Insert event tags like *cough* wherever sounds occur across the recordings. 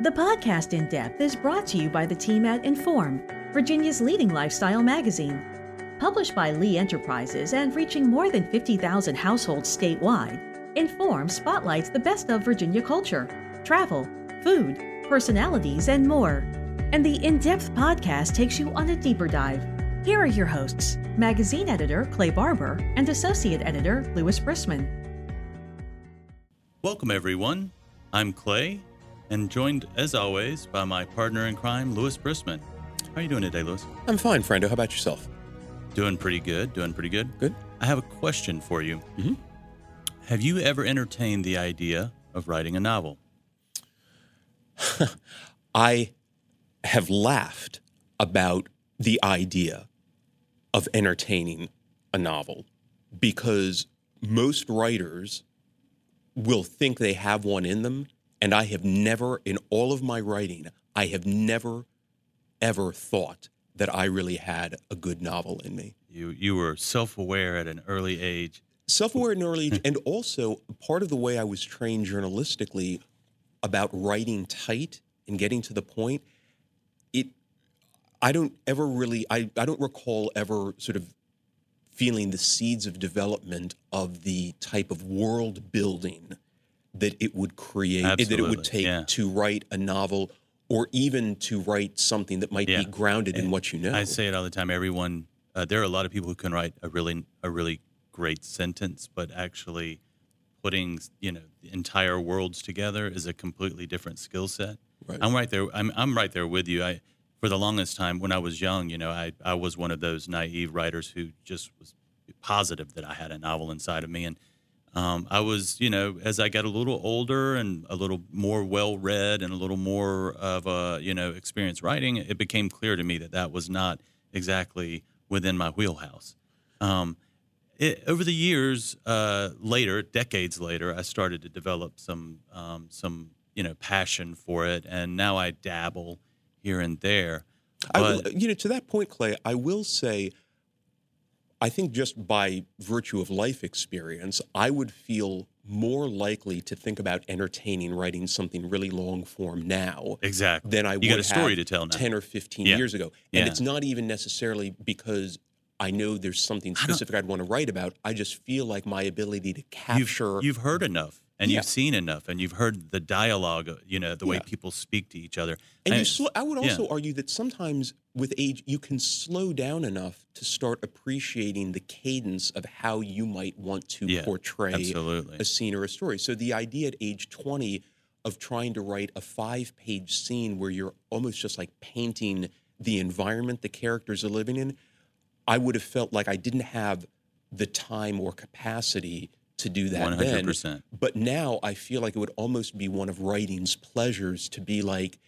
The podcast En Depth is brought to you by the team at En Forme, Virginia's leading lifestyle magazine. Published by Lee Enterprises and reaching more than 50,000 households statewide, En Forme spotlights the best of Virginia culture, travel, food, personalities, and more. And the En Depth podcast takes you on a deeper dive. Here are your hosts magazine editor Clay Barber and associate editor Louis Brissman. Welcome, everyone. I'm Clay, and joined, as always, by my partner in crime, Louis Brissman. How are you doing today, Louis? I'm fine, Frando. How about yourself? Doing pretty good. Doing pretty good. Good. I have a question for you. Mhm. Have you ever entertained the idea of writing a novel? *laughs* I have laughed about the idea of entertaining a novel because most writers will think they have one in them. And I have never, in all of my writing, I have never, ever thought that I really had a good novel in me. You you were self aware at an early age. self-aware at an early age and also part of the way i was trained journalistically about writing tight and getting to the point it i don't ever really i, I don't recall ever sort of feeling the seeds of development of the type of world building that it would create that it would take yeah. to write a novel or even to write something that might Yeah. be grounded in what you know I say it all the time. Everyone, uh, there are a lot of people who can write a really a really great sentence, but actually putting you know the entire worlds together is a completely different skill set. Right. I'm right there. I'm I'm right there with you. I for the longest time when I was young, you know, I I was one of those naive writers who just was positive that I had a novel inside of me and. Um, I was, you know, as I got a little older and a little more well read and a little more of a, you know, experience writing, it became clear to me that that was not exactly within my wheelhouse. Um, it, over the years, uh, later, decades later, I started to develop some, um, some, you know, passion for it, and now I dabble here and there. I will, you know, to that point, Clay, I will say, I think just by virtue of life experience, I would feel more likely to think about entertaining writing something really long form now Exactly. than I you would got a story have to tell now. 10 or 15 Yeah. years ago. And Yeah. it's not even necessarily because I know there's something specific I'd want to write about. I just feel like my ability to you've, capture. you've heard enough and Yeah. you've seen enough and you've heard the dialogue uh, you know the way people speak to each other And I- you sl- I would yeah. also argue that sometimes with age, you can slow down enough to start appreciating the cadence of how you might want to Yeah, portray absolutely a scene or a story. So the idea at age 20 of trying to write a five page scene where you're almost just like painting the environment the characters are living in, I would have felt like I didn't have the time or capacity to do that then. 100% But now I feel like it would almost be one of writing's pleasures to be like,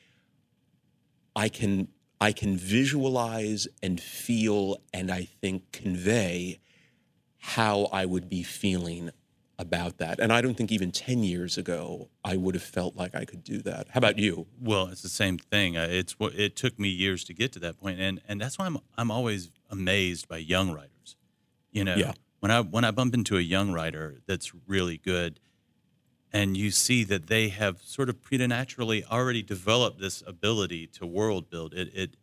I can I can visualize and feel and I think convey how I would be feeling about that. And I don't think even 10 years ago I would have felt like I could do that. How about you? well it's the same thing it's what it took me years to get to that point and and that's why i'm i'm always amazed by young writers you know Yeah. When i when i bump into a young writer that's really good and you see that they have sort of preternaturally already developed this ability to world build it it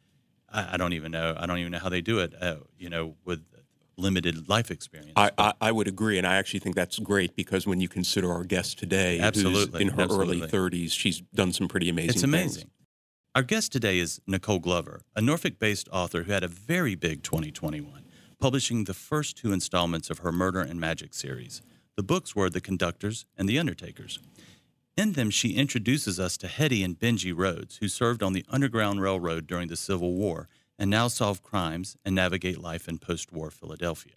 i, I don't even know i don't even know how they do it uh, you know with limited life experience I, I, I would agree, and I actually think that's great because when you consider our guest today, Absolutely, who's in her absolutely. early 30s, she's done some pretty amazing It's things. amazing. Our guest today is Nicole Glover, a Norfolk based author who had a very big 2021, publishing the first two installments of her Murder and Magic series. The books were The Conductors and The Undertakers. In them, she introduces us to Hetty and Benji Rhodes, who served on the Underground Railroad during the Civil War and now solve crimes and navigate life in post war Philadelphia.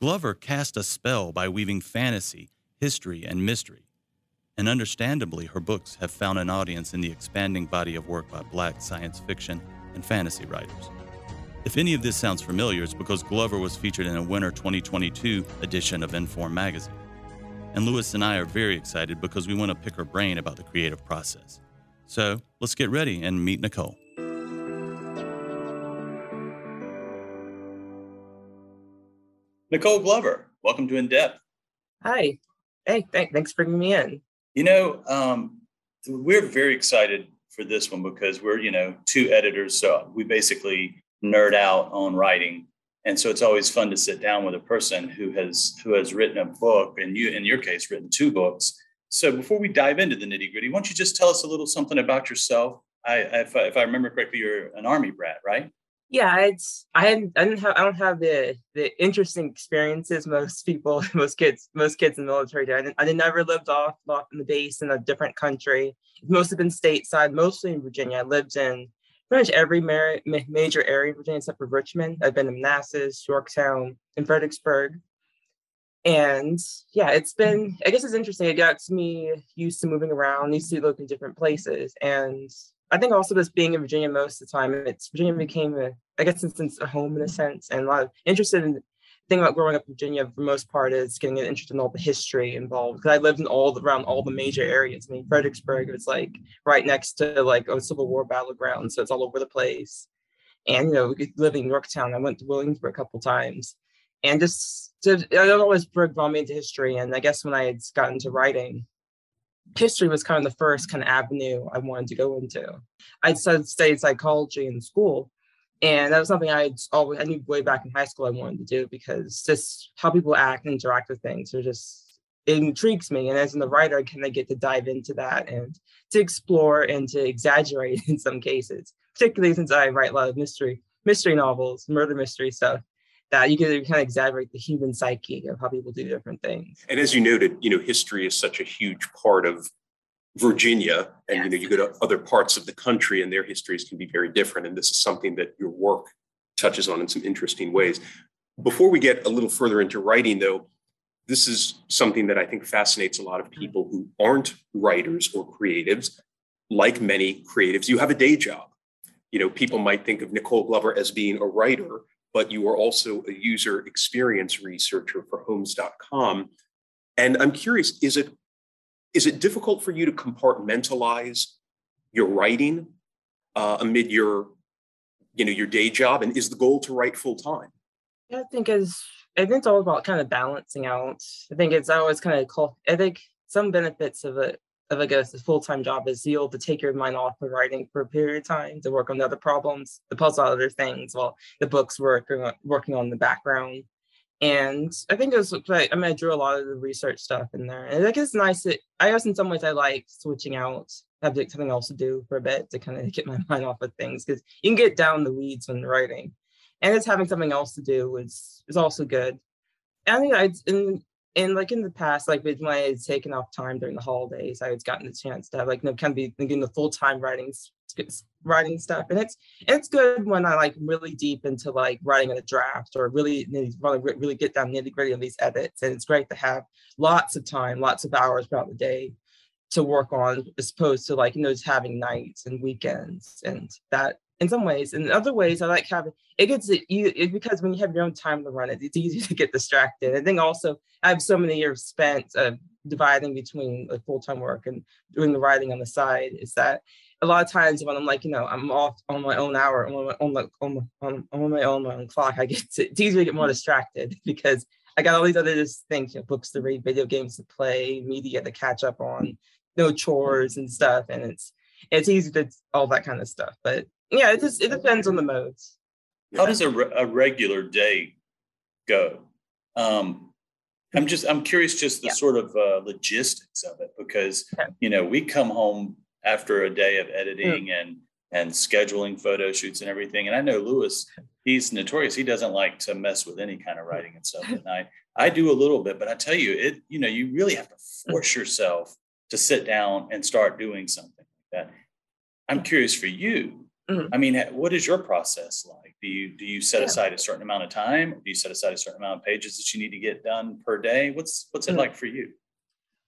Glover cast a spell by weaving fantasy, history, and mystery and understandably, her books have found an audience in the expanding body of work by black science fiction and fantasy writers. If any of this sounds familiar, it's because Glover was featured in a winter 2022 edition of En Forme magazine. And Lewis and I are very excited because we want to pick her brain about the creative process. So let's get ready and meet Nicole. Nicole Glover, welcome to En Depth. Hi. Hey, thank, thanks for bringing me in. You know, um, we're very excited for this one because we're, you know, two editors. So we basically nerd out on writing. And so it's always fun to sit down with a person who has who has written a book and you in your case written two books. So before we dive into the nitty gritty, why don't you just tell us a little something about yourself? I, if, I, if I remember correctly, you're an army brat, right? yeah it's i hadn't i didn't have i don't have the the interesting experiences most people *laughs* most kids most kids in the military do i didn't i did never lived off off in the base in a different country most have been stateside mostly in virginia i lived in pretty much every ma- major area in virginia except for richmond. I've been to manassas yorktown and fredericksburg. And yeah it's been i guess it's interesting it got me used to moving around used to look in different places. And I think also just being in Virginia most of the time, it's Virginia became a, I guess, since a home in a sense, and a lot of interested in thing about growing up in Virginia for the most part is getting an interest in all the history involved. Because I lived in all the, around all the major areas. I mean, Fredericksburg was like right next to like a Civil War battleground, so it's all over the place. And you know, living in Yorktown, I went to Williamsburg a couple times, and just to, I don't always brought me into history. And I guess when I had gotten to writing, history was kind of the first kind of avenue I wanted to go into. I studied psychology in school, and that was something I always I knew way back in high school I wanted to do because just how people act and interact with things are just it intrigues me. And as in the writer, I kind of get to dive into that and to explore and to exaggerate *laughs* in some cases, particularly since I write a lot of mystery mystery novels, murder mystery stuff that you can kind of exaggerate the human psyche of how people do different things. And as you noted, you know, history is such a huge part of Virginia, and yes. you know, you go to other parts of the country, and their histories can be very different. And this is something that your work touches on in some interesting ways. Before we get a little further into writing, though, this is something that I think fascinates a lot of mm-hmm. people who aren't writers or creatives. Like many creatives, you have a day job. You know, people might think of Nicole Glover as being a writer, but you are also a user experience researcher for homes.com. And I'm curious, is it is it difficult for you to compartmentalize your writing uh, amid your you know your day job? And is the goal to write full time? I think is i think it's all about kind of balancing out. I think it's always kind of i think some benefits of it of I guess a full-time job is you'll to take your mind off of writing for a period of time to work on the other problems, to puzzle other things while the book's working on working on the background. And I think it was like I mean I drew a lot of the research stuff in there. And I think it's nice that I guess in some ways I like switching out, having something else to do for a bit to kind of *laughs* get my mind off of things because you can get down the weeds when writing. And it's having something else to do is is also good. And I think I and and like in the past, like when I had taken off time during the holidays, I had gotten the chance to have like you know, kind of be getting the full time writing writing stuff, and it's it's good when I like really deep into like writing a draft or really really really get down the nitty gritty on these edits, and it's great to have lots of time, lots of hours throughout the day to work on, as opposed to like you know just having nights and weekends, and that in some ways. In other ways, I like having it gets you it, because when you have your own time to run it, it's easy to get distracted. I think also I have so many years spent uh, dividing between like full time work and doing the writing on the side. Is that a lot of times when I'm like, you know, I'm off on my own hour, on my own, on, on, on my own, my own clock, I get to, it's easy to get more distracted *laughs* because I got all these other things, you know, books to read, video games to play, media to catch up on, no chores and stuff, and it's it's easy to all that kind of stuff. But yeah, it just it depends on the modes. How does a, re- a regular day go? Um, I'm just I'm curious just the yeah. sort of uh, logistics of it because you know we come home after a day of editing mm. and and scheduling photo shoots and everything. And I know Lewis, he's notorious. He doesn't like to mess with any kind of writing and stuff at night. I do a little bit, but I tell you, it you know you really have to mm. force yourself to sit down and start doing something like that. I'm curious for you Mm-hmm. I mean, what is your process like? Do you do you set yeah. aside a certain amount of time? do you set aside a certain amount of pages that you need to get done per day? What's what's it mm-hmm. like for you?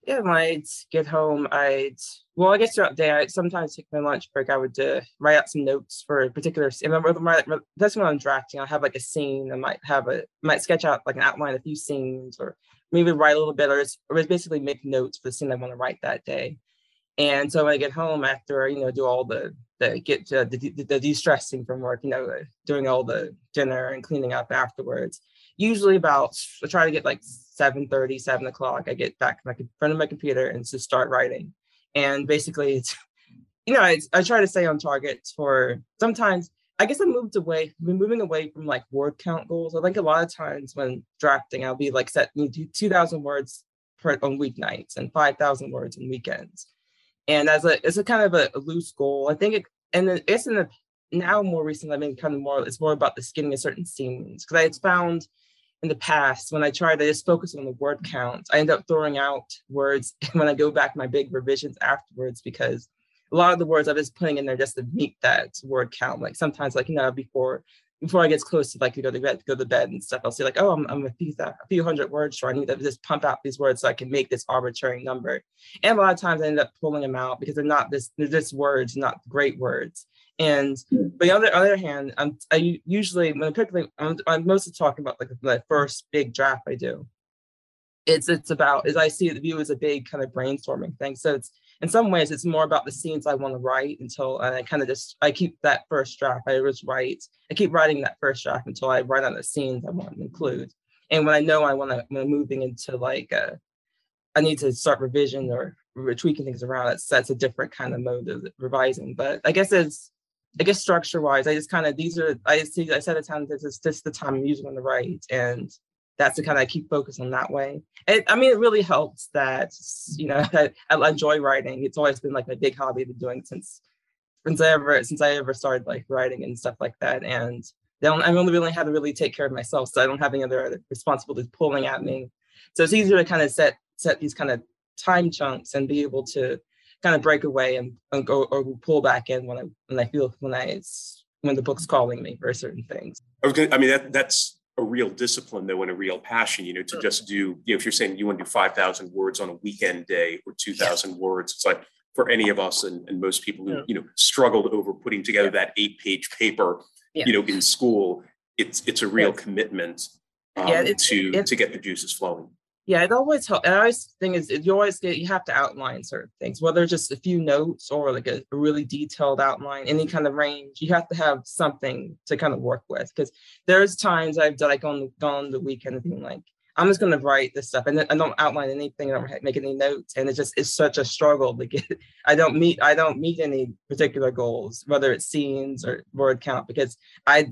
Yeah, when I'd get home, I'd well, I guess throughout the day, I sometimes take my lunch break. I would uh, write out some notes for a particular. And that's when I'm drafting. I'll have like a scene. I might have a might sketch out like an outline, of a few scenes, or maybe write a little bit, or or basically make notes for the scene I want to write that day. And so when I get home after, you know, do all the, the get uh, to the, the, de-stressing from work, you know, uh, doing all the dinner and cleaning up afterwards, usually about, I try to get like 7 30, 7 o'clock. I get back in front of my computer and to start writing. And basically it's, you know, I, I try to stay on target for sometimes. I guess I moved away, been moving away from like word count goals. I think a lot of times when drafting, I'll be like set me do 2,000 words per, on weeknights and 5,000 words on weekends. And as a, it's a kind of a, loose goal. I think it, and it's in the now more recently, I've been kind of more, it's more about the skinning of certain scenes. Cause I had found in the past when I tried to just focus on the word count, I end up throwing out words *laughs* when I go back my big revisions afterwards because a lot of the words I was putting in there just to meet that word count. Like sometimes, like you know, before before I get close to like to go to bed, go to bed and stuff, I'll say like, oh, I'm, I'm a few a few hundred words short. I need to just pump out these words so I can make this arbitrary number. And a lot of times I end up pulling them out because they're not this they're just words, not great words. And hmm. but on the other hand, I'm I usually when particularly I'm, I'm mostly talking about like the first big draft I do. It's it's about as I see the view as a big kind of brainstorming thing. So it's in some ways it's more about the scenes I want to write until I kind of just I keep that first draft. I just write. I keep writing that first draft until I write on the scenes I want to include. And when I know I want to when I'm moving into like a, uh, I need to start revision or tweaking things around, that's that's a different kind of mode of revising. But I guess it's I guess structure wise, I just kind of these are I see I set a time this is this is the time I'm using on the write, and that's the kind of I keep focus on that way. And I mean, it really helps that you know *laughs* I, I enjoy writing. It's always been like my big hobby I've been doing since since I ever since I ever started like writing and stuff like that. And then I only really had to really take care of myself, so I don't have any other responsibilities pulling at me. So it's easier to kind of set set these kind of time chunks and be able to kind of break away and, and go or pull back in when I when I feel when I when the book's calling me for certain things. I was gonna, I mean that that's a real discipline though and a real passion, you know, to just do, you know, if you're saying you want to do 5,000 words on a weekend day or 2,000 yeah. words, it's like for any of us and, and most people who, yeah. you know, struggled over putting together yeah. that eight page paper, you know, in school, it's, it's a real commitment um, yeah, to, to get the juices flowing yeah, it always helps. I always think is you always get you have to outline certain things, whether just a few notes or like a, a, really detailed outline, any kind of range. You have to have something to kind of work with because there's times I've done like on gone the weekend and being like, I'm just gonna write this stuff and I don't outline anything, I don't make any notes, and it just it's such a struggle to get. *laughs* I don't meet I don't meet any particular goals, whether it's scenes or word count, because I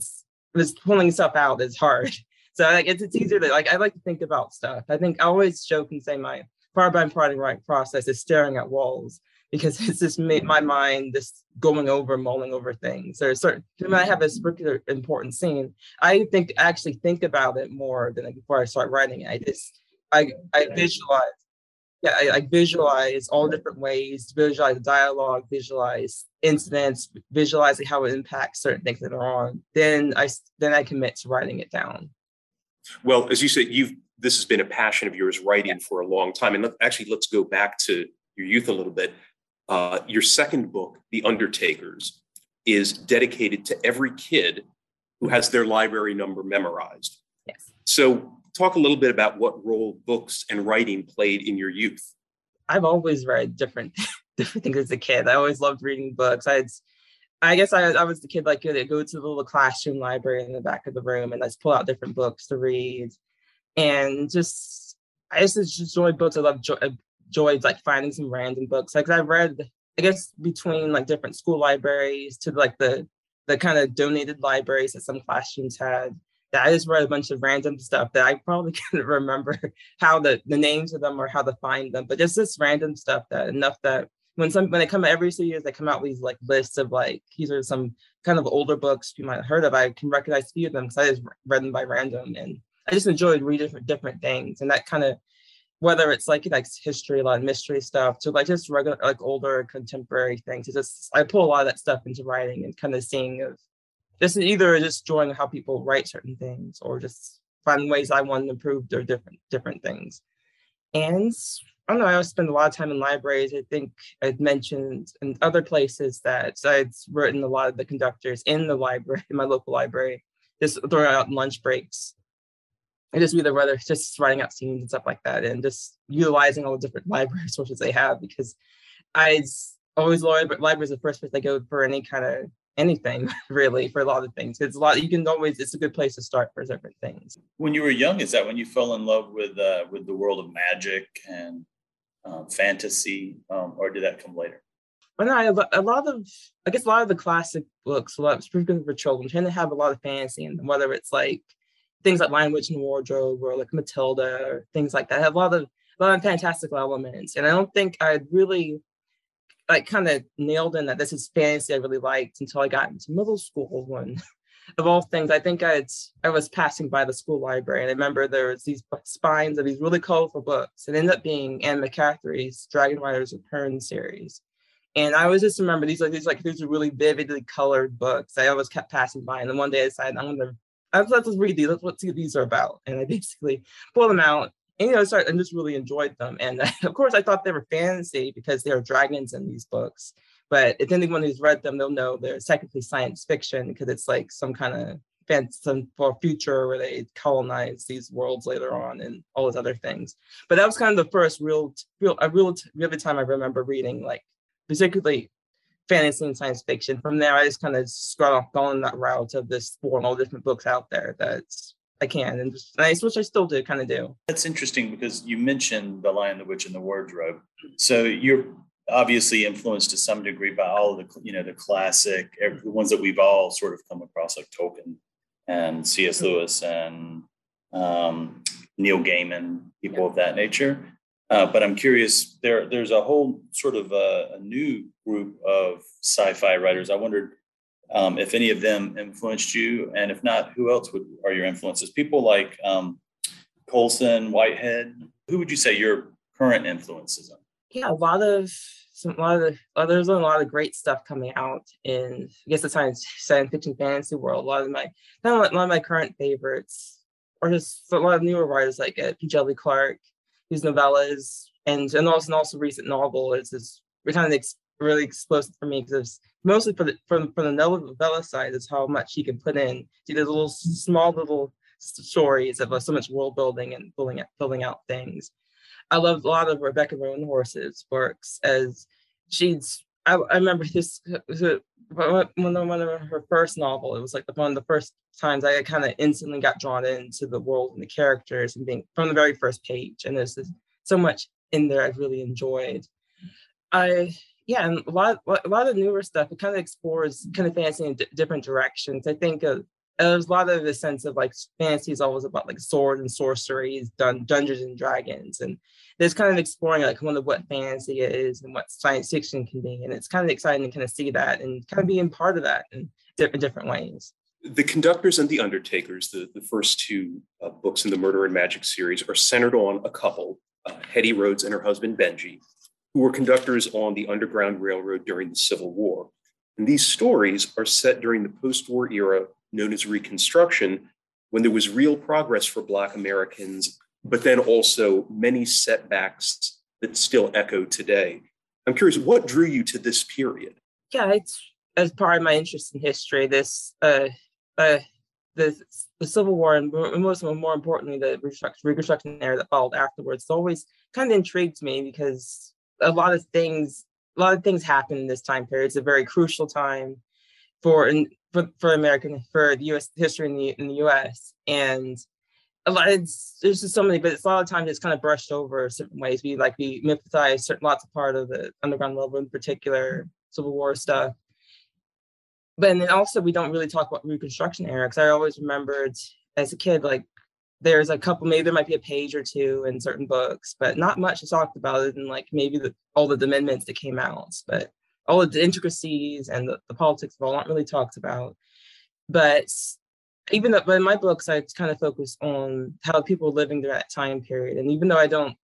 was pulling stuff out is hard. So like it's, it's easier to like I like to think about stuff. I think I always joke and say my part by part right process is staring at walls because *laughs* it's just made my mind just going over, mulling over things. There's certain when I have a particular important scene, I think actually think about it more than before I start writing it. I just I I visualize. Yeah, I, I visualize all different ways, visualize dialogue, visualize incidents, visualizing how it impacts certain things that are on. Then I then I commit to writing it down. Well, as you said, you've this has been a passion of yours writing for a long time. And let, actually, let's go back to your youth a little bit. Uh, your second book, The Undertakers, is dedicated to every kid who has their library number memorized. Yes. So, talk a little bit about what role books and writing played in your youth. I've always read different *laughs* different things as a kid. I always loved reading books. I had I guess I, I was the kid like you that go to the little classroom library in the back of the room and let's pull out different books to read, and just I just enjoyed books. I love uh, joy, enjoyed like finding some random books. Like I've read, I guess between like different school libraries to like the the kind of donated libraries that some classrooms had. That I just read a bunch of random stuff that I probably *laughs* couldn't remember how the the names of them or how to find them, but just this random stuff that enough that when some when they come out every few years they come out with these like lists of like these are some kind of older books you might have heard of. I can recognize a few of them because i just read them by random and i just enjoyed reading different, different things and that kind of whether it's like like history a lot of mystery stuff to like just regular like older contemporary things it's just i pull a lot of that stuff into writing and kind of seeing of just either just enjoying how people write certain things or just finding ways i want to improve their different different things and I don't know. I always spend a lot of time in libraries. I think I'd mentioned in other places that I'd written a lot of the conductors in the library, *laughs* in my local library, just throwing out lunch breaks. I just either whether just writing out scenes and stuff like that, and just utilizing all the different *laughs* library sources they have because I always library is the first place I go for any kind of anything *laughs* really for a lot of things. It's a lot you can always it's a good place to start for different things. When you were young, is that when you fell in love with uh, with the world of magic and um, fantasy, um, or did that come later? but I a lot of I guess a lot of the classic books, a lot particularly for children, tend to have a lot of fantasy in them, whether it's like things like Lion Witch and Wardrobe or like Matilda or things like that. I have a lot of a lot of fantastical elements. And I don't think I'd really like kind of nailed in that this is fantasy I really liked until I got into middle school when *laughs* of all things, I think I'd I was passing by the school library and I remember there was these spines of these really colorful books. It ended up being Anne McCaffrey's Dragonriders of Pern series. And I always just remember these like these like these are really vividly colored books. I always kept passing by. And then one day I decided I'm gonna let's, let's read these. Let's, let's see what these are about. And I basically pulled them out and you know, started and just really enjoyed them. And *laughs* of course, I thought they were fantasy because there are dragons in these books. But if anyone who's read them, they'll know they're technically science fiction because it's like some kind of some for future where they colonize these worlds later on and all those other things. But that was kind of the first real, real, a real vivid time I remember reading like particularly fantasy and science fiction. From there, I just kind of got off going that route of this exploring all different books out there that I can, and just nice, which I still do kind of do. That's interesting because you mentioned the Lion, the Witch, and the Wardrobe. So you're obviously influenced to some degree by all the you know the classic, the ones that we've all sort of come across, like Tolkien and C.S. Mm-hmm. Lewis and um, Neil Gaiman, people yeah. of that nature. Uh, but I'm curious. There, there's a whole sort of a, a new group of sci-fi writers. I wondered um, if any of them influenced you, and if not, who else would are your influences? People like um, Colson, Whitehead. Who would you say your current influences are? Yeah, a lot of some, a lot of the, there's a lot of great stuff coming out in I guess the science science fiction fantasy world. A lot of my kind of one of my current favorites, or just a lot of newer writers like uh, P. Djeli Clark, whose novellas and and also and also recent novel is this kind of really explosive for me because mostly for the from from the novella side is how much he can put in to these little small little stories of uh, so much world building and building out, building out things. I love a lot of Rebecca Roanhorse's works as she's. I, I remember this one of, one of her first novel. It was like one of the first times I kind of instantly got drawn into the world and the characters and being from the very first page. And there's so much in there I really enjoyed. I yeah, and a lot a lot of newer stuff. It kind of explores kind of fantasy in d- different directions. I think uh, there's a lot of the sense of like fantasy is always about like sword and sorceries, dun- Dungeons and Dragons, and there's kind of exploring like kind of what fantasy is and what science fiction can be, and it's kind of exciting to kind of see that and kind of being part of that in different different ways. The Conductors and the Undertakers, the, the first two uh, books in the Murder and Magic series, are centered on a couple, uh, Hetty Rhodes and her husband Benji, who were conductors on the Underground Railroad during the Civil War. And these stories are set during the post war era known as Reconstruction, when there was real progress for Black Americans, but then also many setbacks that still echo today. I'm curious, what drew you to this period? Yeah, it's as part of my interest in history. This, uh, uh, the the Civil War and most more importantly the Reconstruction, Reconstruction era that followed afterwards always kind of intrigued me because a lot of things a lot of things happen in this time period. It's a very crucial time for for, for American for the U.S. history in the in the U.S. and a lot of, it's there's just so many, but it's a lot of times it's kind of brushed over certain ways. We like we mythifize certain lots of part of the underground level in particular Civil War stuff. But then also we don't really talk about Reconstruction era because I always remembered as a kid like there's a couple maybe there might be a page or two in certain books, but not much is talked about it and like maybe the, all the amendments that came out. But all of the intricacies and the, the politics of all aren't really talked about. But even though, but in my books, I kind of focus on how people are living that time period. And even though I don't,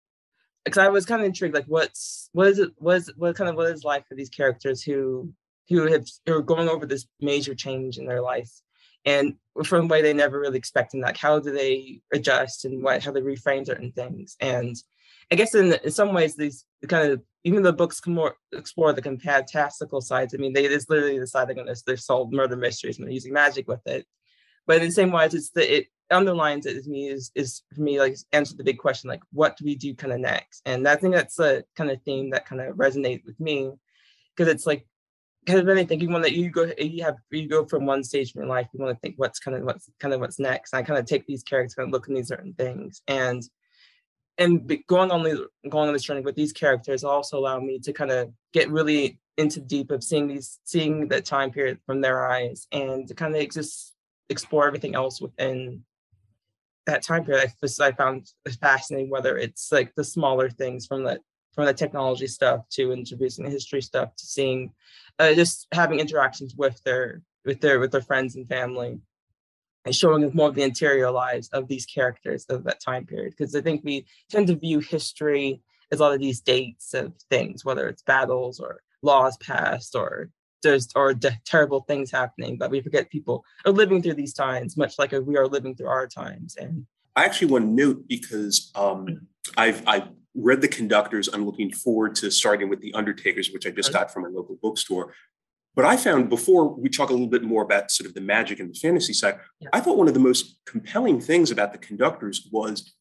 because I was kind of intrigued, like what's what is it, what is what kind of what is life for these characters who who have who are going over this major change in their life, and from the way they never really expected, like how do they adjust and what how they reframe certain things. And I guess in, in some ways these kind of even the books can more explore the fantastical sides. I mean, they just literally decide they're going to they're solve murder mysteries and they're using magic with it. But in the same way, it's the it underlines it to me is is for me like answer the big question like what do we do kind of next? And I think that's a kind of theme that kind of resonates with me because it's like kind of anything you want that you go you have you go from one stage in your life you want to think what's kind of what's kind of what's next. And I kind of take these characters and look at these certain things and and going on the going on this journey with these characters also allowed me to kind of get really into the deep of seeing these seeing that time period from their eyes and to kind of just explore everything else within that time period I, I found fascinating whether it's like the smaller things from the from the technology stuff to introducing the history stuff to seeing uh, just having interactions with their with their with their friends and family and showing more of the interior lives of these characters of that time period. Because I think we tend to view history as a lot of these dates of things, whether it's battles or laws passed or there's or de- terrible things happening, but we forget people are living through these times, much like we are living through our times. And I actually want to note because um, I've I've read the conductors. I'm looking forward to starting with the Undertakers, which I just got from my local bookstore. But I found before we talk a little bit more about sort of the magic and the fantasy side, yeah. I thought one of the most compelling things about the conductors was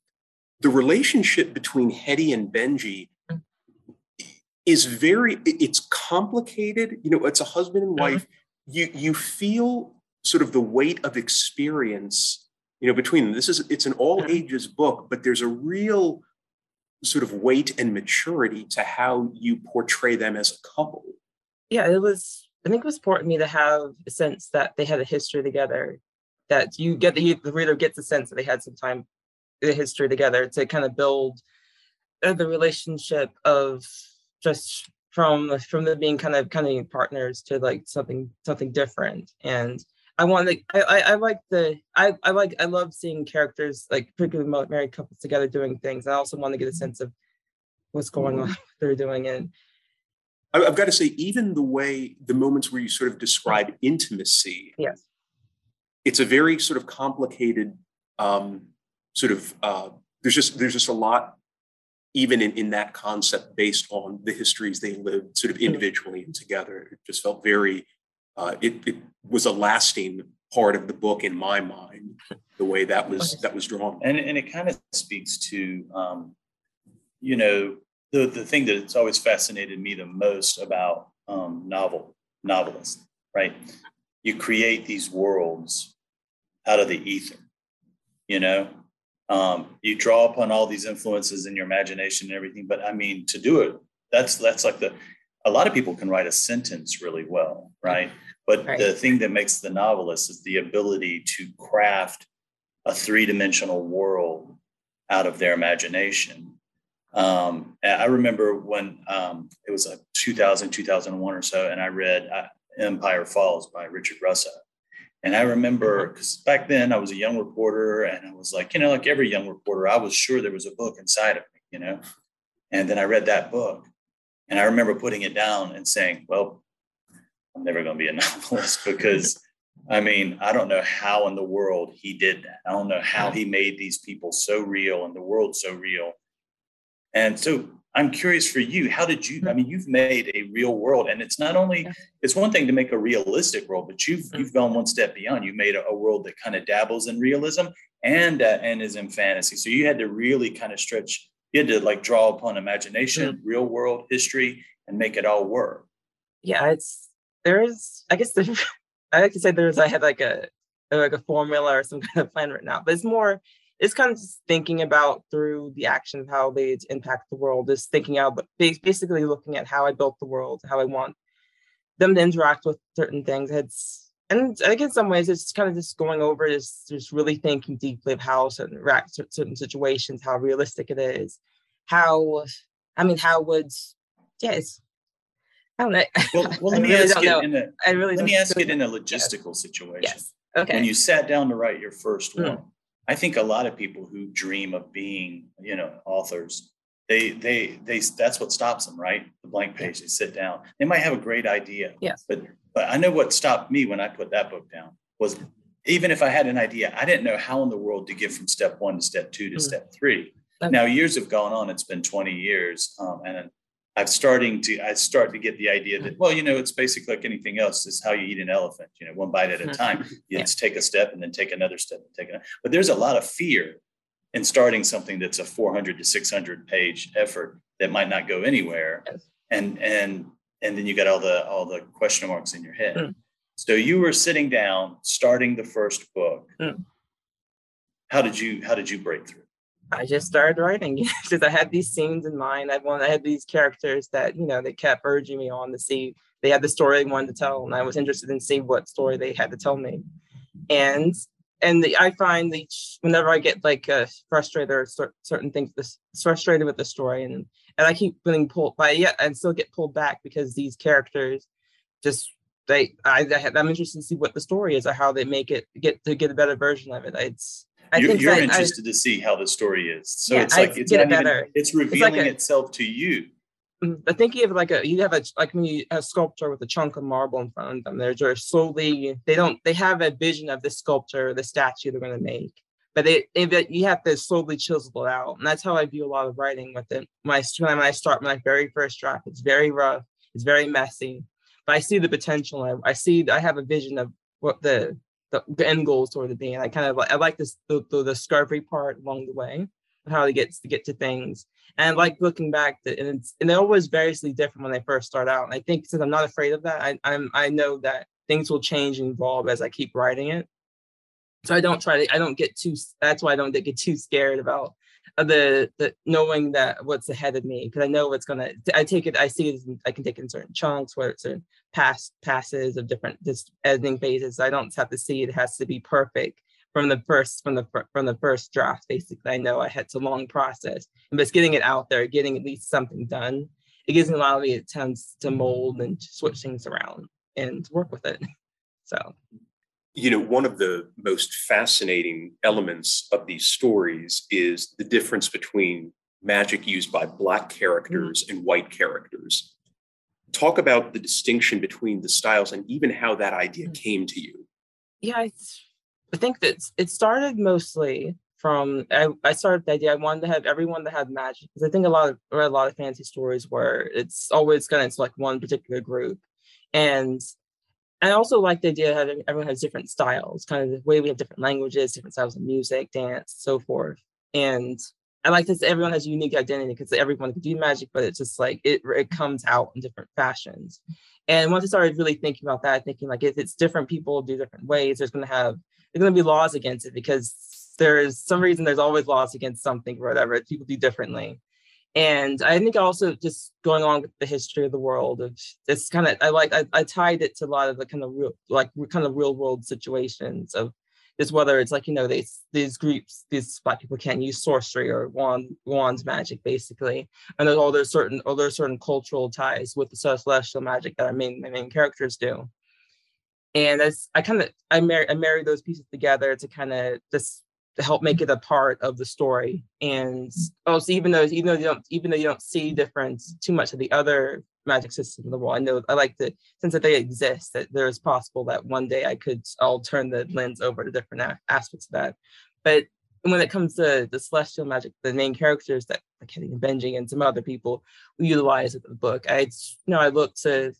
the relationship between Hetty and Benji mm. is very it's complicated. You know, it's a husband and mm-hmm. wife. Mm-hmm. You you feel sort of the weight of experience, you know, between them. This is it's an all ages book, but there's a real sort of weight and maturity to how you portray them as a couple. Yeah, it was I think it was important to me to have a sense that they had a history together, that you get the, the reader gets a sense that they had some time, the history together to kind of build uh, the relationship of just from from them being kind of kind of partners to like something something different and I want to I, I, I like the I, I like I love seeing characters like particularly married couples together doing things. I also want to get a sense of what's going on, what they're doing, and I've got to say, even the way the moments where you sort of describe intimacy, yes, it's a very sort of complicated um, sort of. Uh, there's just there's just a lot, even in in that concept, based on the histories they lived, sort of individually and together. It just felt very. Uh, it, it was a lasting part of the book in my mind. The way that was that was drawn, and and it kind of speaks to, um, you know, the the thing that's always fascinated me the most about um, novel novelists, right? You create these worlds out of the ether, you know. Um, you draw upon all these influences in your imagination and everything, but I mean, to do it, that's that's like the. A lot of people can write a sentence really well, right? But right. the thing that makes the novelist is the ability to craft a three dimensional world out of their imagination um, I remember when um, it was like 2000, 2001 or so, and I read uh, Empire Falls by Richard Russo. And I remember because mm-hmm. back then I was a young reporter and I was like, you know, like every young reporter, I was sure there was a book inside of me, you know. And then I read that book and I remember putting it down and saying, well, I'm never going to be a *laughs* novelist because I mean, I don't know how in the world he did that. I don't know how he made these people so real and the world so real and so I'm curious for you, how did you, I mean, you've made a real world and it's not only, it's one thing to make a realistic world, but you've, mm-hmm. you've gone one step beyond. You made a, a world that kind of dabbles in realism and, uh, and is in fantasy. So you had to really kind of stretch, you had to like draw upon imagination, mm-hmm. real world history and make it all work. Yeah, it's, there's, I guess the, *laughs* I like to say there's, I had like a, like a formula or some *laughs* kind of plan written out, but it's more, it's kind of just thinking about through the action of how they impact the world is thinking out but basically looking at how i built the world how i want them to interact with certain things it's and i think in some ways it's kind of just going over is just really thinking deeply of how certain certain situations how realistic it is how i mean how would yes I don't know. Well, *laughs* well let me really ask it in a, I really let me ask it in a logistical yes. situation. Yes. Okay. When you sat down to write your first mm. one, I think a lot of people who dream of being, you know, authors, they they they that's what stops them, right? The blank page. They sit down. They might have a great idea. Yes. But but I know what stopped me when I put that book down was even if I had an idea, I didn't know how in the world to get from step one to step two to mm-hmm. step three. Okay. Now years have gone on. It's been 20 years, um, and I'm starting to I start to get the idea that well, you know, it's basically like anything else. It's how you eat an elephant. You know, one bite at a *laughs* time. You yeah. just take a step and then take another step and take another But there's a lot of fear in starting something that's a 400 to 600 page effort that might not go anywhere, and and and then you got all the all the question marks in your head. Mm. So you were sitting down, starting the first book. Mm. How did you how did you break through? I just started writing *laughs* because I had these scenes in mind. I wanted, I had these characters that you know they kept urging me on to see. They had the story they wanted to tell, and I was interested in seeing what story they had to tell me. And and the, I find that whenever I get like uh, frustrated or certain things, this frustrated with the story, and and I keep getting pulled by yeah, and still get pulled back because these characters just they I, I am interested to see what the story is or how they make it get to get a better version of it. It's I you're, you're interested I, to see how the story is. So yeah, it's like it's not even, it's revealing it's like a, itself to you. Mm, I think you have like a you have a like when you a sculpture with a chunk of marble in front of them. They're just slowly they don't they have a vision of the sculpture, the statue they're going to make, but they, you have to slowly chisel it out, and that's how I view a lot of writing with it. When I when I start my very first draft, it's very rough, it's very messy, but I see the potential. I, I see I have a vision of what the the, end goals toward the being. I kind of I like this the, the, discovery part along the way of how to get to get to things. And like looking back, and it's and they're always variously different when they first start out. And I think since I'm not afraid of that, I, I'm I know that things will change and evolve as I keep writing it. So I don't try to I don't get too that's why I don't get too scared about uh, the the knowing that what's ahead of me because I know what's gonna I take it I see it I can take it in certain chunks where it's certain pass passes of different just editing phases. I don't have to see it has to be perfect from the first from the from the first draft. Basically, I know I had a long process, but it's getting it out there, getting at least something done. It gives me a lot of the attempts to mold and switch things around and work with it. *laughs* So you know, one of the most fascinating elements of these stories is the difference between magic used by Black characters mm-hmm. and white characters. Talk about the distinction between the styles and even how that idea mm-hmm. came to you. Yeah, I, I think that it started mostly from I, I started the idea I wanted to have everyone that had magic because I think a lot of read a lot of fantasy stories where it's always kind of like one particular group, and I also like the idea that everyone has different styles, kind of the way we have different languages, different styles of music, dance, so forth. And I like this. Everyone has a unique identity because everyone can do magic, but it's just like it it comes out in different fashions. And once I started really thinking about that, thinking like if it's different people do different ways, there's going to have there's going to be laws against it because there's some reason there's always laws against something or whatever people do differently and i think also just going on with the history of the world of this kind of i like I, I, tied it to a lot of the kind of real like kind of real world situations of just whether it's like you know these these groups these black people can't use sorcery or wand wands magic basically and there's all there's certain all there's certain cultural ties with the celestial magic that our main my main characters do and as i kind of i marry i marry those pieces together to kind of just to help make it a part of the story. And also, even though even though you don't even though you don't see difference too much of the other magic systems in the world, I know I like to since that they exist that there is possible that one day I could I'll turn the lens over to different a- aspects of that. But when it comes to the celestial magic, the main characters that like Hetty and Benji and some other people utilize in the book, I you know I look to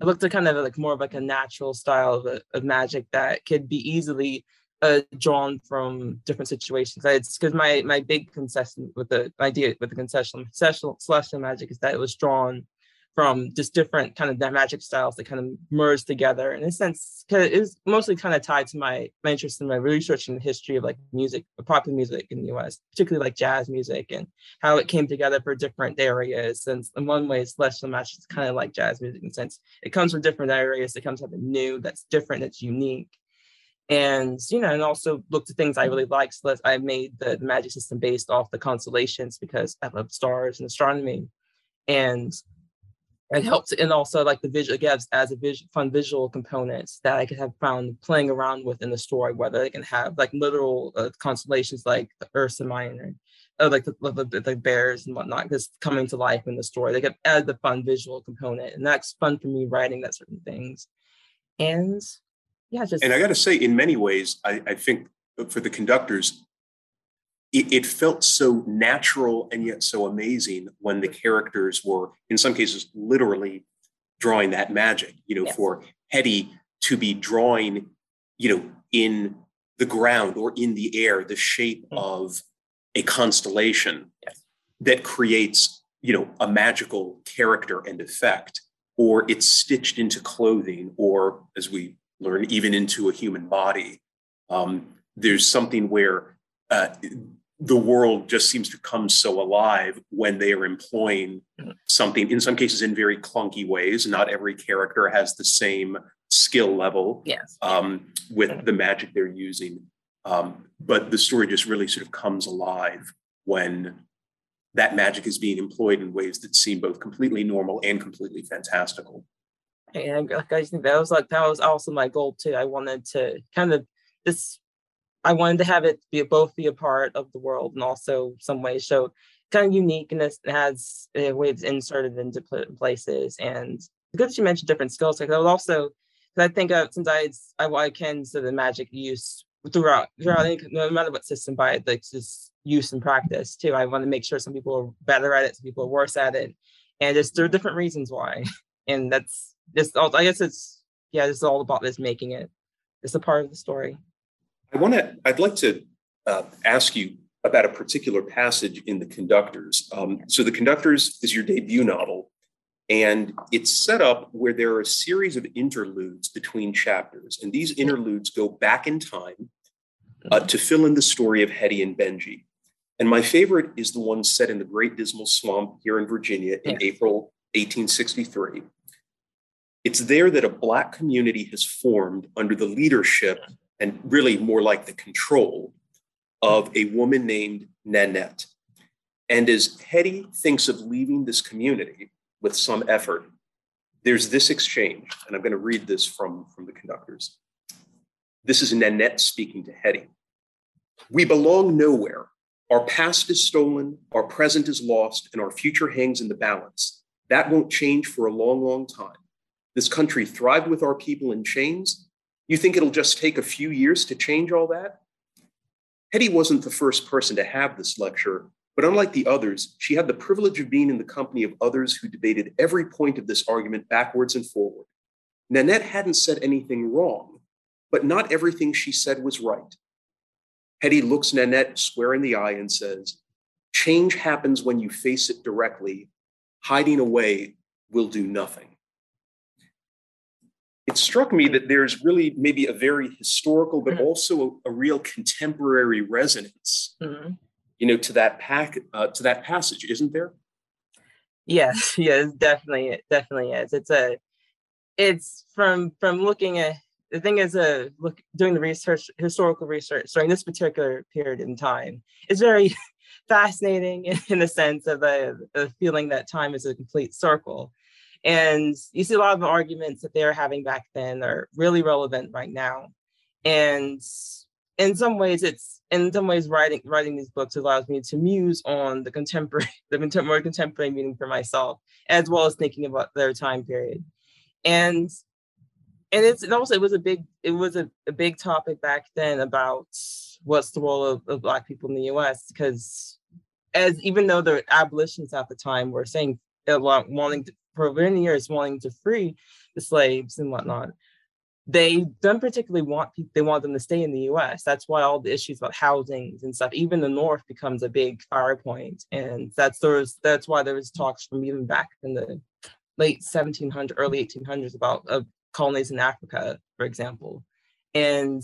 I look to kind of like more of like a natural style of, of magic that could be easily uh, drawn from different situations. It's because my my big concession with the idea with the concession celestial, celestial magic is that it was drawn from just different kind of magic styles that kind of merge together. In a sense because it is mostly kind of tied to my, my interest in my research in the history of like music popular music in the us particularly like jazz music and how it came together for different areas. Since in one way it's celestial magic is kind of like jazz music in a sense. It comes from different areas. It comes something new that's different that's unique. And you know and also looked at things i really like so i made the, the magic system based off the constellations because i love stars and astronomy. And it helps and also like the visual gives as a fun visual components that i could have found playing around with in the story whether they can have like literal uh, constellations like the ursa minor or like the, the, the bears and whatnot just coming to life in the story they could add the fun visual component and that's fun for me writing that certain things. And yeah just and i got to say in many ways I, I think for the conductors it, it, felt so natural and yet so amazing when the characters were in some cases literally drawing that magic you know yes. for hetty to be drawing you know in the ground or in the air the shape mm-hmm. of a constellation yes. that creates you know a magical character and effect or it's stitched into clothing or as we learn even into a human body. Um, there's something where uh, the world just seems to come so alive when they are employing something, in some cases, in very clunky ways. Not every character has the same skill level yes. um, with the magic they're using. Um, but the story just really sort of comes alive when that magic is being employed in ways that seem both completely normal and completely fantastical. And I think that was like that was also my goal too. I wanted to kind of this I wanted to have it be both be a part of the world and also some way show kind of uniqueness and has uh, ways inserted into places. And good that you mentioned different skills. Like I would also, because I think of since I I, can to the magic use throughout throughout any, no matter what system by it, like just use and practice too. I want to make sure some people are better at it, some people are worse at it, and just there are different reasons why. *laughs* And that's just. I guess it's yeah, This is all about this making it. It's a part of the story. I want to. I'd like to uh, ask you about a particular passage in the Conductors. Um, so, the Conductors is your debut novel, and it's set up where there are a series of interludes between chapters, and these interludes go back in time uh, to fill in the story of Hetty and Benji. And my favorite is the one set in the Great Dismal Swamp here in Virginia in April 1863. It's there that a Black community has formed under the leadership and really more like the control of a woman named Nanette. And as Hetty thinks of leaving this community with some effort, there's this exchange, and I'm going to read this from, from the conductors. This is Nanette speaking to Hetty. We belong nowhere. Our past is stolen, our present is lost, and our future hangs in the balance. That won't change for a long, long time. This country thrived with our people in chains. You think it'll just take a few years to change all that? Hetty wasn't the first person to have this lecture, but unlike the others, she had the privilege of being in the company of others who debated every point of this argument backwards and forward. Nanette hadn't said anything wrong, but not everything she said was right. Hetty looks Nanette square in the eye and says, Change happens when you face it directly. Hiding away will do nothing it struck me that there's really maybe a very historical, but mm-hmm. also a, a, real contemporary resonance, mm-hmm. you know, to that pack uh, to that passage, isn't there? Yes, *laughs* yes, definitely, it definitely is. It's a, it's from from looking at the thing is a uh, look doing the research, historical research during this particular period in time. It's very *laughs* fascinating in, in the sense of a, a feeling that time is a complete circle and you see a lot of the arguments that they're having back then are really relevant right now. And in some ways, it's in some ways writing writing these books allows me to muse on the contemporary, *laughs* the more contemporary meaning for myself, as well as thinking about their time period. And and it's it also it was a big it was a, a big topic back then about what's the role of, of black people in the US because as even though the abolitionists at the time were saying uh, a lot wanting to, years wanting to free the slaves and whatnot. They don't particularly want people they want them to stay in the us that's why all the issues about housing and stuff even the north becomes a big fire point. And that's there's that's why there was talks from even back in the late 1700 early 1800s about uh, colonies in africa for example. And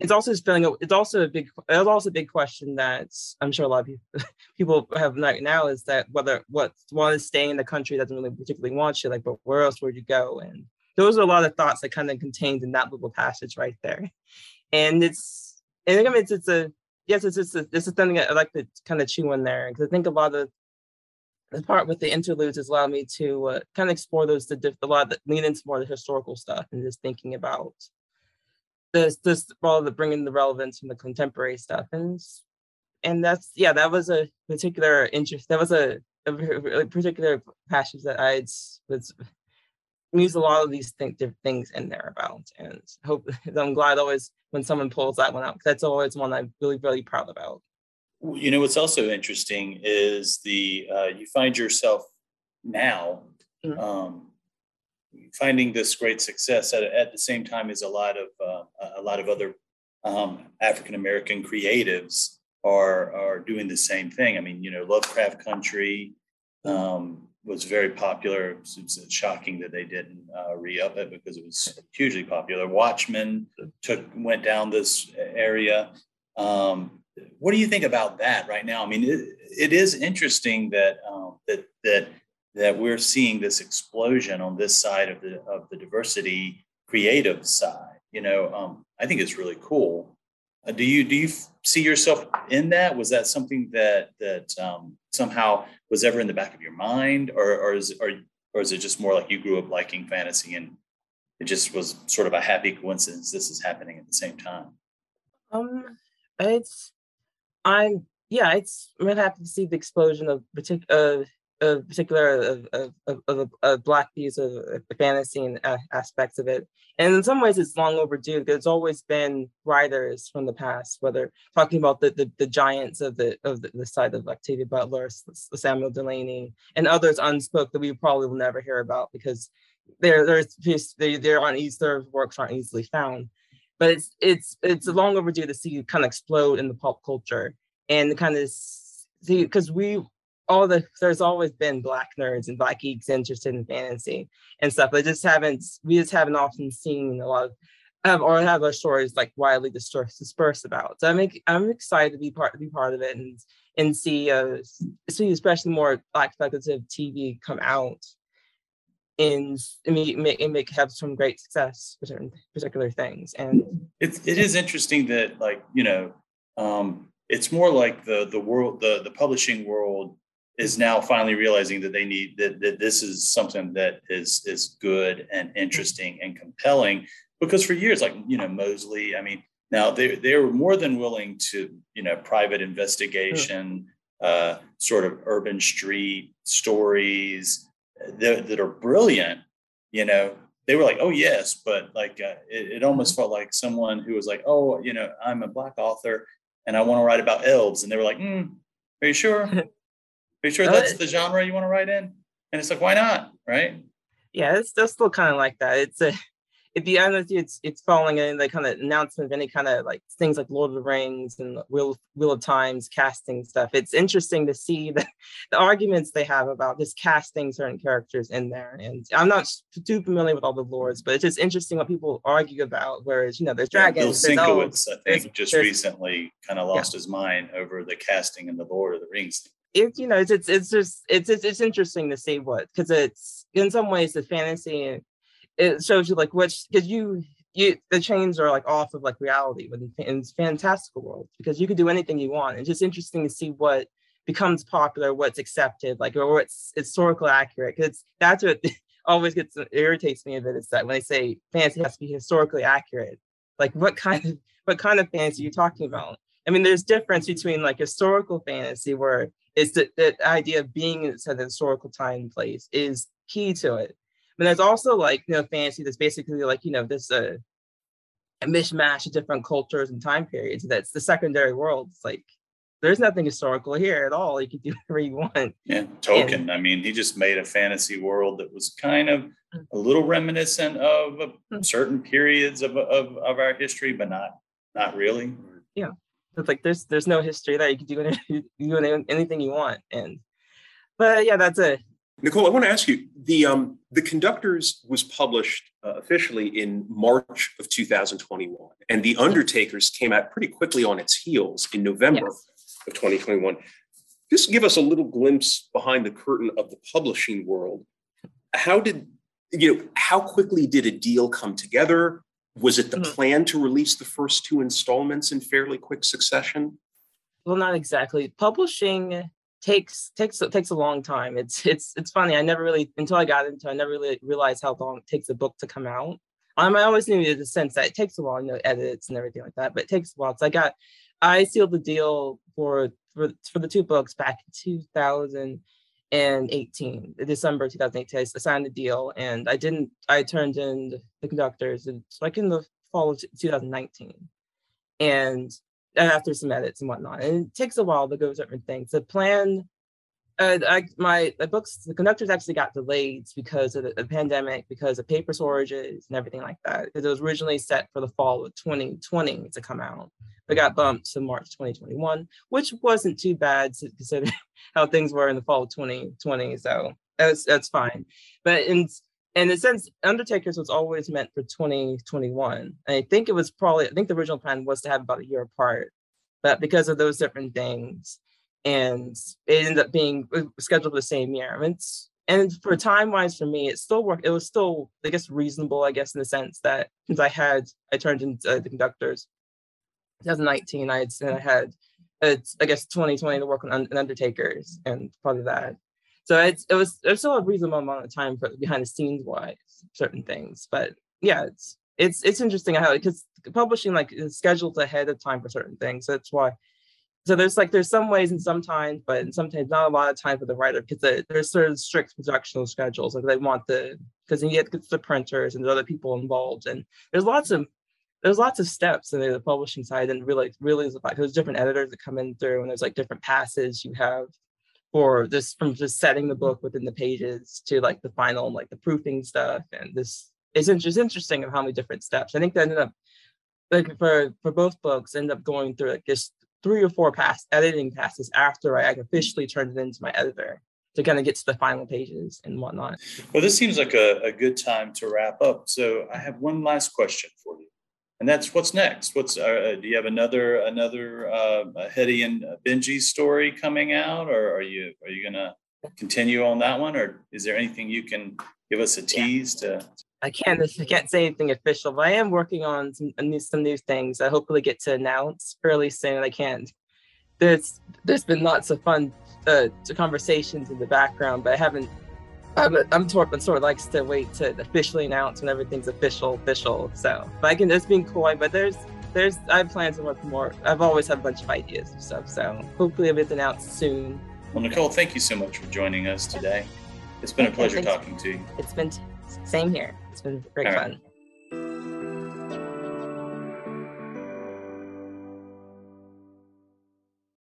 it's also feeling it's also a big it's also a big question that I'm sure a lot of *laughs* people have right now is that whether what want to stay in the country doesn't really particularly want you like but where else would you go? And those are a lot of thoughts that kind of contained in that little passage right there. And it's and I mean it's it's a yes it's it's a, it's a thing that I like to kind of chew in there because I think a lot of the part with the interludes has allowed me to uh, kind of explore those the a lot that lean into more of the historical stuff and just thinking about this this well the bringing the relevance from the contemporary stuff and and that's yeah that was a particular interest that was a, a, particular passion that i was used a lot of these think, things in there about and hope *laughs* i'm glad always when someone pulls that one out because that's always one i'm really really proud about you know what's also interesting is the uh, you find yourself now mm-hmm. um, finding this great success at, at the same time as a lot of uh, a lot of other um, African American creatives are are doing the same thing. I mean, you know, Lovecraft Country um, was very popular. It's, shocking that they didn't uh, re-up it because it was hugely popular. Watchmen took went down this area. Um, what do you think about that right now? I mean, it, it is interesting that um, that that that we're seeing this explosion on this side of the of the diversity creative side. You know, um, I think it's really cool. Uh, do you do you see yourself in that? Was that something that that um, somehow was ever in the back of your mind, or or is or or is it just more like you grew up liking fantasy and it just was sort of a happy coincidence this is happening at the same time? Um, it's I'm yeah, it's I'm happy to see the explosion of particular. Uh, a particular of, of, of, of, black views of, the fantasy and uh, aspects of it. And in some ways, it's long overdue. There's always been writers from the past, whether talking about the, the, the giants of the of the, the side of Octavia Butler, Samuel Delany, and others unspoke that we probably will never hear about because they're there's just they they're on their works aren't easily found. But it's it's it's long overdue to see kind of explode in the pop culture and kind of see because we all the there's always been black nerds and black geeks interested in fantasy and stuff, but just haven't we just haven't often seen a lot of or have our stories like widely dispersed, dispersed about. So I'm I'm excited to be part to be part of it and and see uh see especially more black speculative TV come out and make, and make have some great success for certain particular things. And it's it is interesting that like you know um, it's more like the the world the the publishing world is now finally realizing that they need that, that this is something that is is good and interesting and compelling. Because for years like you know mosley i mean now they they were more than willing to you know private investigation uh, sort of urban street stories that, that are brilliant you know. They were like oh yes but like uh, it, it almost felt like someone who was like oh you know i'm a black author and i want to write about elves and they were like mm, are you sure *laughs* you sure that's the genre you want to write in? And it's like, why not? Right? Yeah, it's, still kind of like that. It's a at the end, it's it's following in the kind of announcement of any kind of like things like Lord of the Rings and Wheel Wheel of Times casting stuff. It's interesting to see the, the arguments they have about just casting certain characters in there. And I'm not too familiar with all the lords, but it's just interesting what people argue about. Whereas you know, there's dragons. Bill Sienkiewicz, I think, just recently kind of lost yeah. his mind over the casting in the Lord of the Rings it, you know, it's, it's, it's just, it's, it's, it's interesting to see what, cause it's in some ways the fantasy, it shows you like which, cause you, you, the chains are like off of like reality within in fantastical world because you could do anything you want. It's just interesting to see what becomes popular, what's accepted, like, or what's historically accurate. Cause that's what *laughs* always gets, irritates me a bit is that when they say fantasy has to be historically accurate, like what kind of, what kind of fantasy are you talking about? I mean, there's difference between like historical fantasy where it's the, the idea of being in a historical time and place is key to it. But there's also like, you know, fantasy that's basically like, you know, this uh, a mishmash of different cultures and time periods. That's the secondary world. It's like there's nothing historical here at all. You can do *laughs* whatever you want. Yeah, Tolkien. And, I mean, he just made a fantasy world that was kind of a little reminiscent of mm. certain periods of, of, of our history, but not not really. Yeah. It's like there's there's no history that You *laughs* can do, any, do anything you want. And but yeah, that's it. Nicole, I want to ask you the um, the Conductors was published uh, officially in March of 2021, and the Undertakers came out pretty quickly on its heels in November yes. of 2021. Just give us a little glimpse behind the curtain of the publishing world. How did you know? How quickly did a deal come together? Was it the mm-hmm. plan to release the first two installments in fairly quick succession? Well, not exactly. Publishing takes takes takes a long time. It's it's it's funny. I never really until I got into. I never really realized how long it takes a book to come out. Um, I always knew the sense that it takes a while, you know, edits and everything like that. But it takes a while. So I got, I sealed the deal for for for the two books back in 2018, December 2018. I signed the deal, and I didn't. I turned in the Conductors, like in the fall of 2019, and uh, after some edits and whatnot. And it takes a while to go certain things. The plan, uh, I, my the books, the Conductors actually got delayed because of the, the pandemic, because of paper shortages and everything like that. Because it was originally set for the fall of 2020 to come out, but got bumped to March 2021, which wasn't too bad to consider *laughs* how things were in the fall of 2020. So that's that's fine. But in in a sense, Undertakers was always meant for 2021. And I think it was probably, I think the original plan was to have about a year apart. but because of those different things, and it ended up being uh, scheduled for the same year. It's and for time wise for me, it still worked. It was still, I guess, reasonable. I guess in the sense that since I had, I turned into uh, the conductors. 2019, I had, I had, it's I guess 2020 to work on Undertakers and probably that. So it's it was there's still a reasonable amount of time for behind the scenes wise certain things, but yeah, it's it's it's interesting how because publishing like is scheduled ahead of time for certain things. So that's why so there's like there's some ways and sometimes, but sometimes not a lot of time for the writer because there's sort of strict production schedules. Like they want the because you get to the printers and the other people involved, and there's lots of there's lots of steps in the publishing side and really really is about there's different editors that come in through and there's like different passes you have for this from just setting the book within the pages to like the final like the proofing stuff and this it's just interesting of how many different steps i think that ended up like for for both books end up going through like just three or four pass editing passes after I officially turned it into my editor to kind of get to the final pages and whatnot. Well, this seems like a, a good time to wrap up. So I have one last question for you, and that's what's next. What's uh, do you have another another uh, Hetty and Benji story coming out, or are you are you gonna continue on that one, or is there anything you can give us a tease yeah. to? I can't I can't say anything official, but I am working on some new some new things. I hopefully get to announce fairly soon. I can't. There's there's been lots of fun uh, conversations in the background, but I haven't. I'm I'm sort of, sort of likes to wait to officially announce when everything's official official. So, but I can. It's been coy, but there's there's I have plans to work more. I've always had a bunch of ideas and stuff. So hopefully it'll be announced soon. Well, Nicole, thank you so much for joining us today. It's been a pleasure talking to you. It's been t- same here. It's been great fun.